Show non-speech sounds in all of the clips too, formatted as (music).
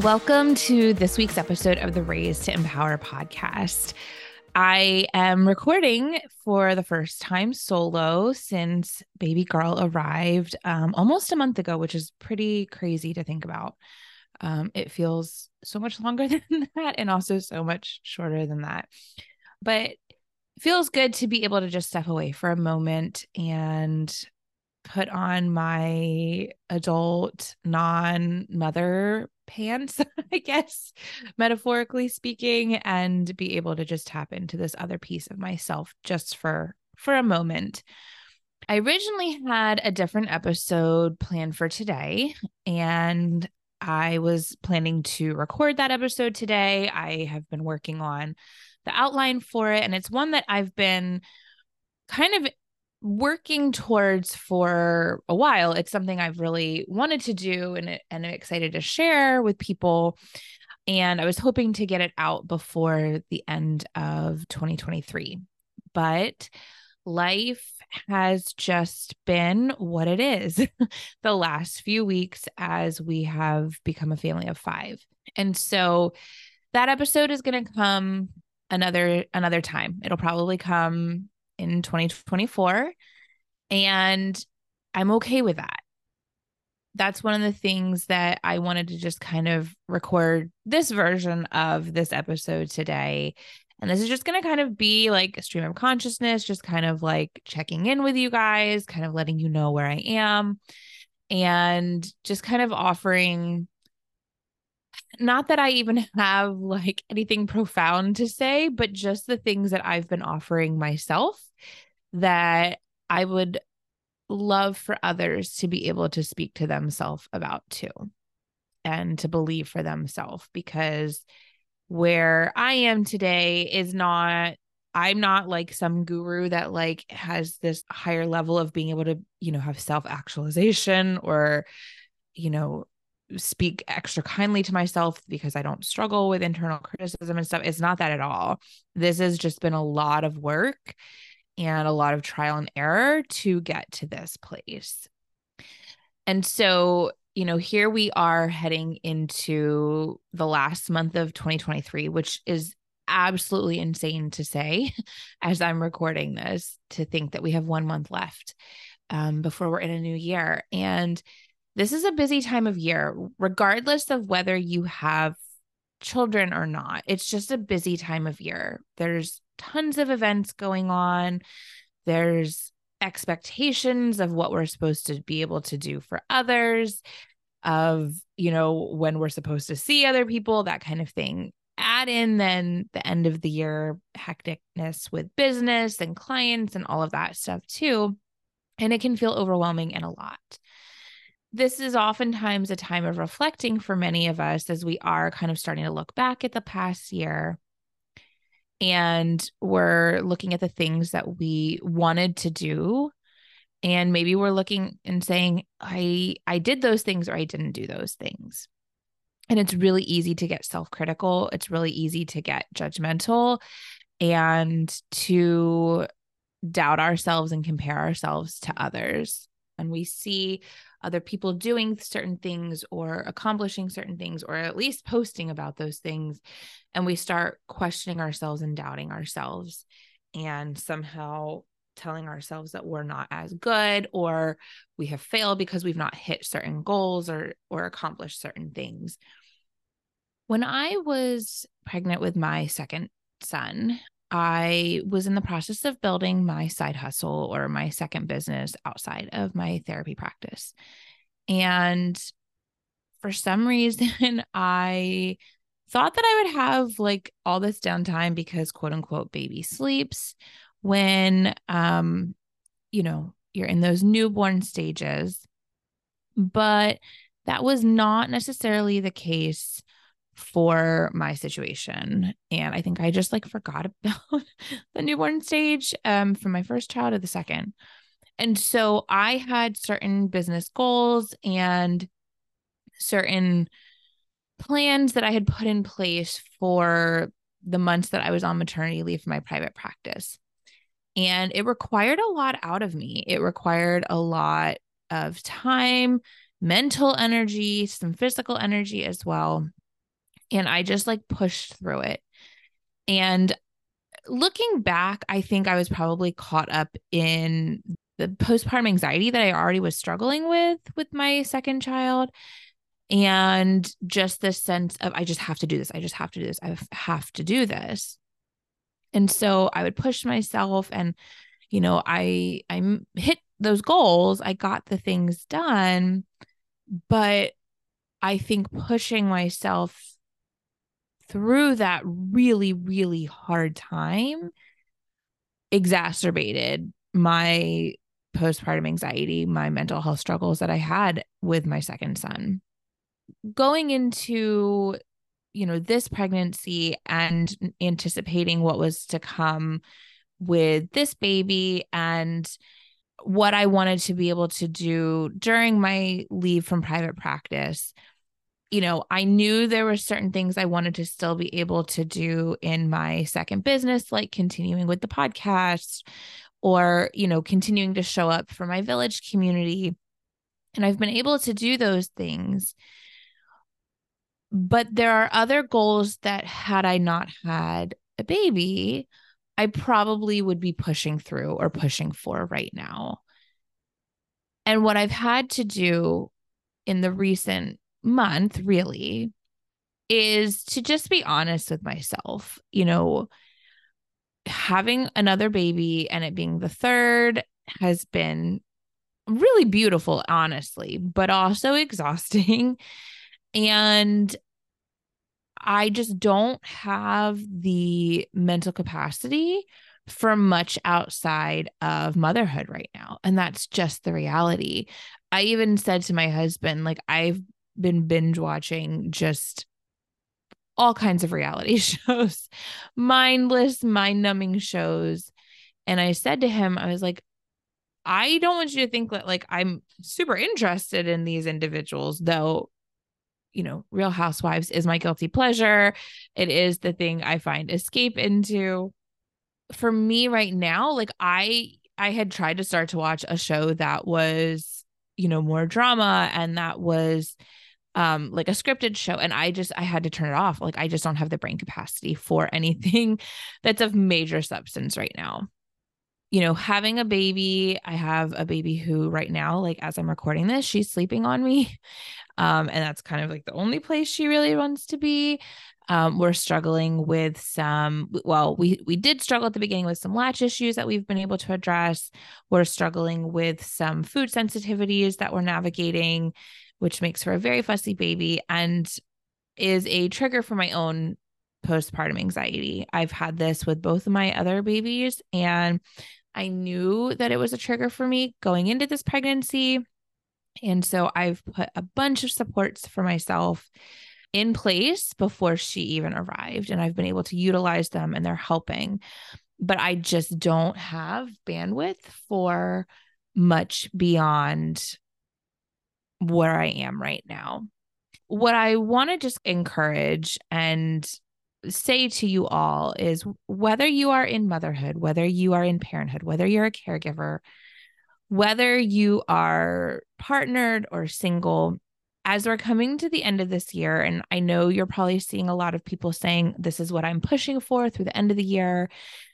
Welcome to this week's episode of the Raised to Empower podcast. I am recording for the first time solo since baby girl arrived um, almost a month ago, which is pretty crazy to think about. Um, it feels so much longer (laughs) than that and also so much shorter than that. But feels good to be able to just step away for a moment and put on my adult non mother pants, (laughs) I guess, metaphorically speaking, and be able to just tap into this other piece of myself just for for a moment. I originally had a different episode planned for today, and I was planning to record that episode today. I have been working on the outline for it, and it's one that I've been kind of working towards for a while. It's something I've really wanted to do and, and I'm excited to share with people. And I was hoping to get it out before the end of 2023. But life has just been what it is (laughs) the last few weeks as we have become a family of five. And so that episode is going to come another another time. It'll probably come in 2024. And I'm okay with that. That's one of the things that I wanted to just kind of record this version of this episode today. And this is just going to kind of be like a stream of consciousness, just kind of like checking in with you guys, kind of letting you know where I am, and just kind of offering not that I even have like anything profound to say, but just the things that I've been offering myself that I would love for others to be able to speak to themselves about too and to believe for themselves because where I am today is not I'm not like some guru that like has this higher level of being able to, you know, have self-actualization or you know, speak extra kindly to myself because I don't struggle with internal criticism and stuff. It's not that at all. This has just been a lot of work and a lot of trial and error to get to this place. And so, you know, here we are heading into the last month of 2023, which is absolutely insane to say (laughs) as I'm recording this to think that we have one month left um, before we're in a new year. And this is a busy time of year, regardless of whether you have children or not. It's just a busy time of year. There's tons of events going on. There's expectations of what we're supposed to be able to do for others, of, you know, when we're supposed to see other people, that kind of thing. Add in then the end of the year hecticness with business and clients and all of that stuff too. And it can feel overwhelming and a lot this is oftentimes a time of reflecting for many of us as we are kind of starting to look back at the past year and we're looking at the things that we wanted to do. And maybe we're looking and saying i i did those things or i didn't do those things. And it's really easy to get self-critical. It's really easy to get judgmental and to doubt ourselves and compare ourselves to others. And we see other people doing certain things or accomplishing certain things or at least posting about those things. And we start questioning ourselves and doubting ourselves and somehow telling ourselves that we're not as good or we have failed because we've not hit certain goals or or accomplished certain things. When i was pregnant with my second son I was in the process of building my side hustle or my second business outside of my therapy practice. And for some (laughs) reason, I thought that I would have like all this downtime because quote unquote baby sleeps when um you know you're in those newborn stages but that was not necessarily the case for my situation. And i think i just like forgot about (laughs) the newborn stage um from my first child to the second. And so i had certain business goals and certain plans that i had put in place for the months that i was on maternity leave for my private practice. And it required a lot out of me. It required a lot of time mental energy some physical energy as well and I just like pushed through it. And looking back, I think I was probably caught up in the postpartum anxiety that I already was struggling with with my second child and just this sense of I just have to do this. I just have to do this. I have to do this. And so I would push myself and you know, I I hit those goals. I got the things done, but I think pushing myself through that really, really hard time exacerbated my postpartum anxiety, my mental health struggles that I had with my second son. Going into you know this pregnancy and anticipating what was to come with this baby and what I wanted to be able to do during my leave from private practice you know, I knew there were certain things I wanted to still be able to do in my second business, like continuing with the podcast or, you know, continuing to show up for my village community. And I've been able to do those things. But there are other goals that, had I not had a baby, I probably would be pushing through or pushing for right now. And what I've had to do in the recent month, really, is to just be honest with myself. You know, having another baby and it being the third has been really beautiful, honestly, but also (laughs) exhausting. And I just don't have the mental capacity for much outside of motherhood right now. And that's just the reality. I even said to my husband, like, I've been binge watching just all kinds of reality (laughs) shows, mindless, mind numbing shows. And I said to him, I was like, I don't want you to think that like I'm super interested in these individuals, though, you know, Real Housewives is my guilty pleasure. It is the thing I find escape into. For me right now, like I I had tried to start to watch a show that was, you know, more drama and that was um like a scripted show and i just i had to turn it off. Like i just don't have the brain capacity for (laughs) anything that's of major substance right now. You know having a baby i have a baby who right now like as i'm recording this she's sleeping on me. (laughs) Um and that's kind of like the only place she really wants to be. Um, we're struggling with some well we we did struggle at the beginning with some latch issues that we've been able to address. We're struggling with some food sensitivities that we're navigating which makes for a very fussy baby and is a trigger for my own postpartum anxiety. I've had this with both of my other babies, and I knew that it was a trigger for me going into this pregnancy. And so I've put a bunch of supports for myself in place before she even arrived, and I've been able to utilize them and they're helping. But I just don't have bandwidth for much beyond where I am right now. What I want to just encourage and say to you all is whether you are in motherhood, whether you are in parenthood, whether you're a caregiver, whether you are partnered or single, as we're coming to the end of this year, and I know you're probably seeing a lot of people saying, This is what I'm pushing for through the end of the year.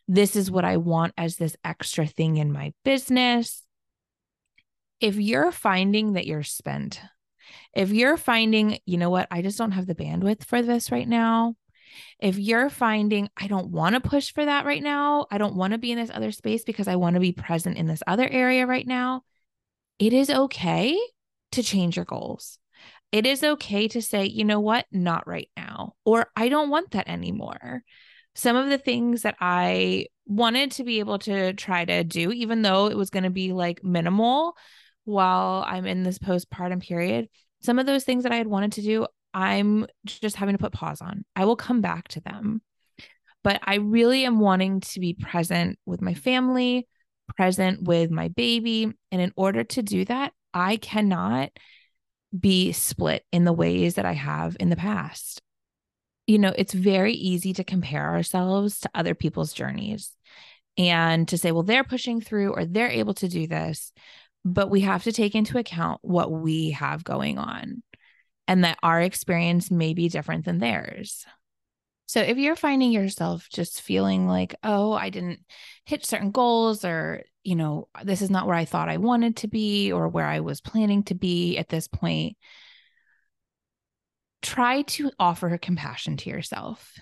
This is what I want as this extra thing in my business if you're finding that you're spent, if you're finding, you know what, I just don't have the bandwidth for this right now. If you're finding, I don't want to push for that right now, I don't want to be in this other space because I want to be present in this other area right now, it is okay to change your goals. it is okay to say, you know what, not right now, or I don't want that anymore. Some of the things that I wanted to be able to try to do, even though it was going to be like minimal while I'm in this postpartum period, some of those things that I had wanted to do, I'm just having to put pause on. I will come back to them. But I really am wanting to be present with my family, present with my baby. And in order to do that, I cannot be split in the ways that I have in the past. You know, it's very easy to compare ourselves to other people's journeys and to say, well, they're pushing through or they're able to do this. But we have to take into account what we have going on and that our experience may be different than theirs. So if you're finding yourself just feeling like, oh, I didn't hit certain goals, or, you know, this is not where I thought I wanted to be or where I was planning to be at this point, try to offer compassion to yourself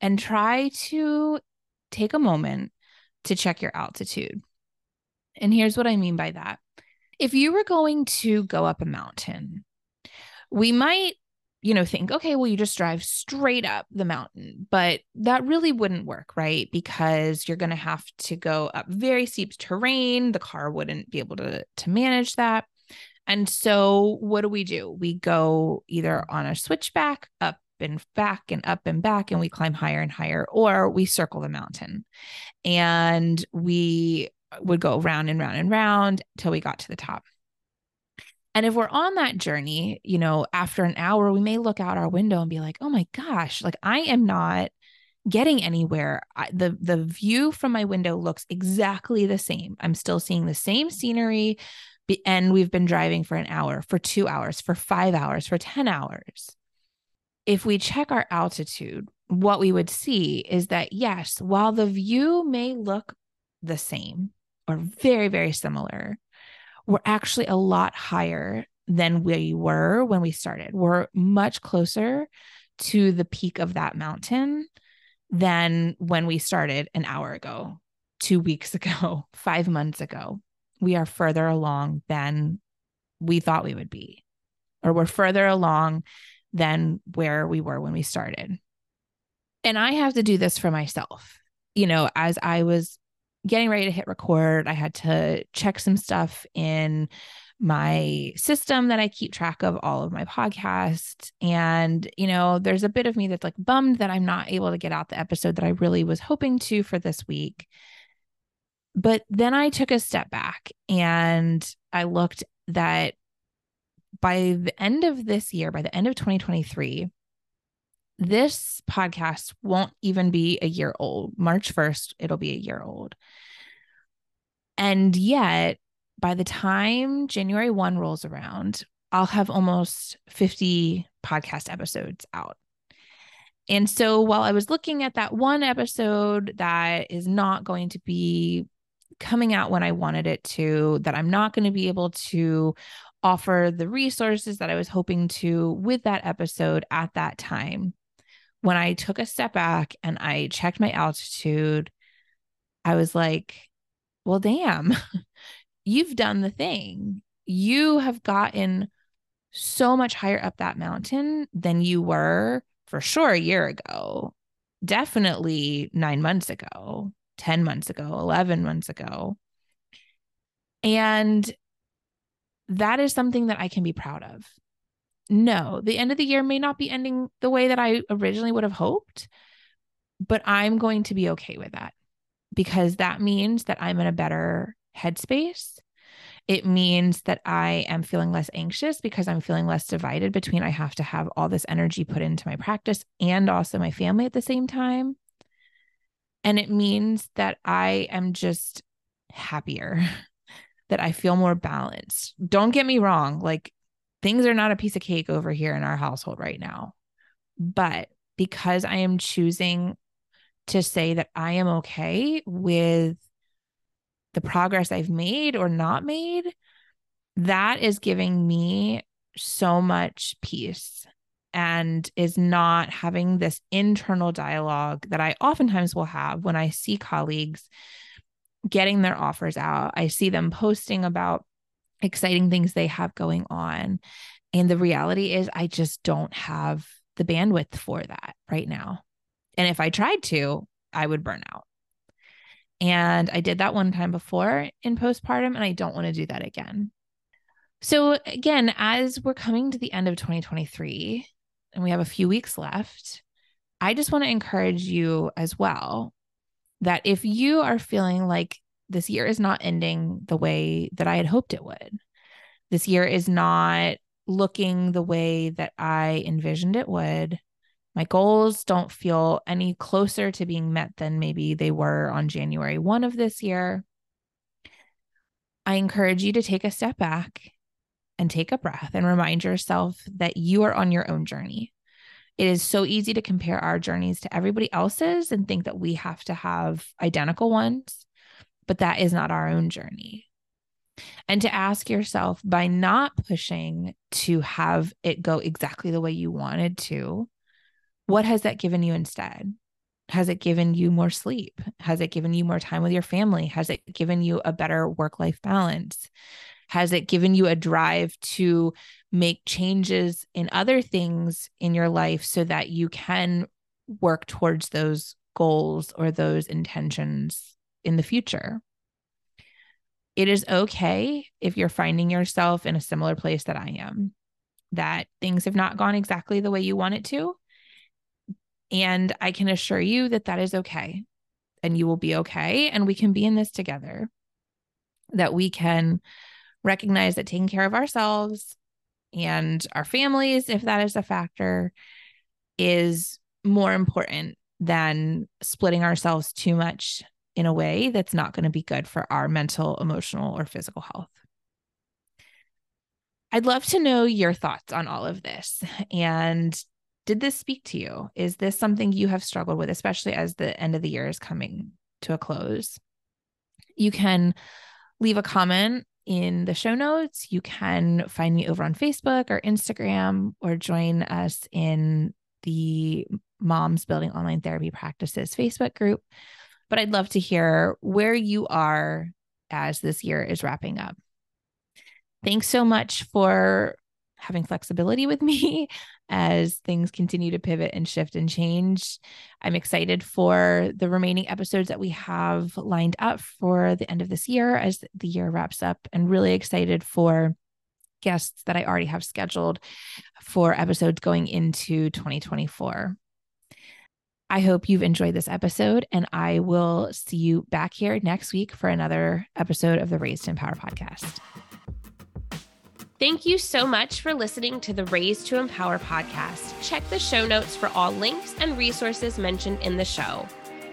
and try to take a moment to check your altitude. And here's what I mean by that. If you were going to go up a mountain, we might you know, think, okay, well, you just drive straight up the mountain. But that really wouldn't work, right? Because you're going to have to go up very steep terrain. The car wouldn't be able to, to manage that. And so, what do we do? We go either on a switchback up and back and up and back, and we climb higher and higher, or we circle the mountain and we would go round and round and round till we got to the top. And if we're on that journey, you know, after an hour, we may look out our window and be like, oh my gosh, like I am not getting anywhere. I, the the view from my window looks exactly the same. I'm still seeing the same scenery and we've been driving for an hour, for 2 hours, for 5 hours, for 10 hours. If we check our altitude, what we would see is that yes, while the view may look the same or very very similar, we're actually a lot higher than we were when we started. We're much closer to the peak of that mountain than when we started an hour ago, two weeks (laughs) ago, five months ago. We are further along than we thought we would be, or we're further along than where we were when we started. And I have to do this for myself. You know, as I was getting ready to hit record, I had to check some stuff in my system that I keep track of all of my podcasts. And, you know, there's a bit of me that's like bummed that I'm not able to get out the episode that I really was hoping to for this week. But then I took a step back and I looked that by the end of this year, by the end of 2023, this podcast won't even be a year old. March 1st, it'll be a year old. And yet, by the time January 1 rolls around, I'll have almost 50 podcast episodes out. And so while I was looking at that one episode that is not going to be coming out when I wanted it to, that I'm not going to be able to offer the resources that I was hoping to with that episode at that time, when I took a step back and I checked my altitude, I was like, well, damn, (laughs) you've done the thing. You have gotten so much higher up that mountain than you were for sure a year ago, definitely nine months ago, 10 months ago, 11 months ago. And that is something that I can be proud of no, the end of the year may not be ending the way that I originally would have hoped, but I'm going to be okay with that because that means that I'm in a better headspace. It means that I am feeling less anxious because I'm feeling less divided between I have to have all this energy put into my practice and also my family at the same time. And it means that I am just happier, (laughs) that I feel more balanced. Don't get me wrong, like things are not a piece of cake over here in our household right now. But because I am choosing to say that I am okay with the progress I've made or not made, that is giving me so much peace and is not having this internal dialogue that I oftentimes will have when I see colleagues getting their offers out. I see them posting about exciting things they have going on. And the reality is, I just don't have the bandwidth for that right now. And if I tried to, I would burn out. And I did that one time before in postpartum, and I don't want to do that again. So, again, as we're coming to the end of 2023 and we have a few weeks left, I just want to encourage you as well that if you are feeling like this year is not ending the way that I had hoped it would, this year is not looking the way that I envisioned it would, my goals don't feel any closer to being met than maybe they were on January 1 of this year. I encourage you to take a step back and take a breath and remind yourself that you are on your own journey. It is so easy to compare our journeys to everybody else's and think that we have to have identical ones, but that is not our own journey. And to ask yourself by not pushing to have it go exactly the way you wanted to, what has that given you instead? Has it given you more sleep? Has it given you more time with your family? Has it given you a better work life balance? Has it given you a drive to make changes in other things in your life so that you can work towards those goals or those intentions in the future? It is okay if you're finding yourself in a similar place that I am, that things have not gone exactly the way you want it to. And I can assure you that that is okay and you will be okay. And we can be in this together, that we can recognize that taking care of ourselves and our families, if that is a factor, is more important than splitting ourselves too much in a way that's not going to be good for our mental, emotional, or physical health. I'd love to know your thoughts on all of this. And did this speak to you? Is this something you have struggled with, especially as the end of the year is coming to a close? You can leave a comment in the show notes. You can find me over on Facebook or Instagram or join us in the Moms Building Online Therapy Practices Facebook group. But I'd love to hear where you are as this year is wrapping up. Thanks so much for having flexibility with (laughs) me as things continue to pivot and shift and change. I'm excited for the remaining episodes that we have lined up for the end of this year as the year wraps up, and really excited for guests that I already have scheduled for episodes going into 2024. I hope you've enjoyed this episode, and I will see you back here next week for another episode of the Raised to Empower podcast. Thank you so much for listening to the Raised to Empower podcast. Check the show notes for all links and resources mentioned in the show.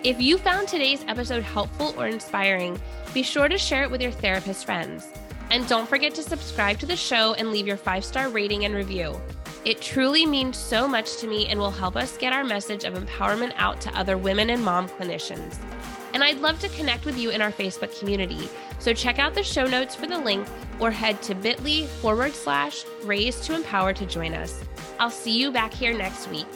If you found today's episode helpful or inspiring, be sure to share it with your therapist friends. And don't forget to subscribe to the show and leave your five star rating and review. It truly means so much to me and will help us get our message of empowerment out to other women and mom clinicians. And I'd love to connect with you in our Facebook community. So check out the show notes for the link or head to bit.ly forward slash raise to empower to join us. I'll see you back here next week.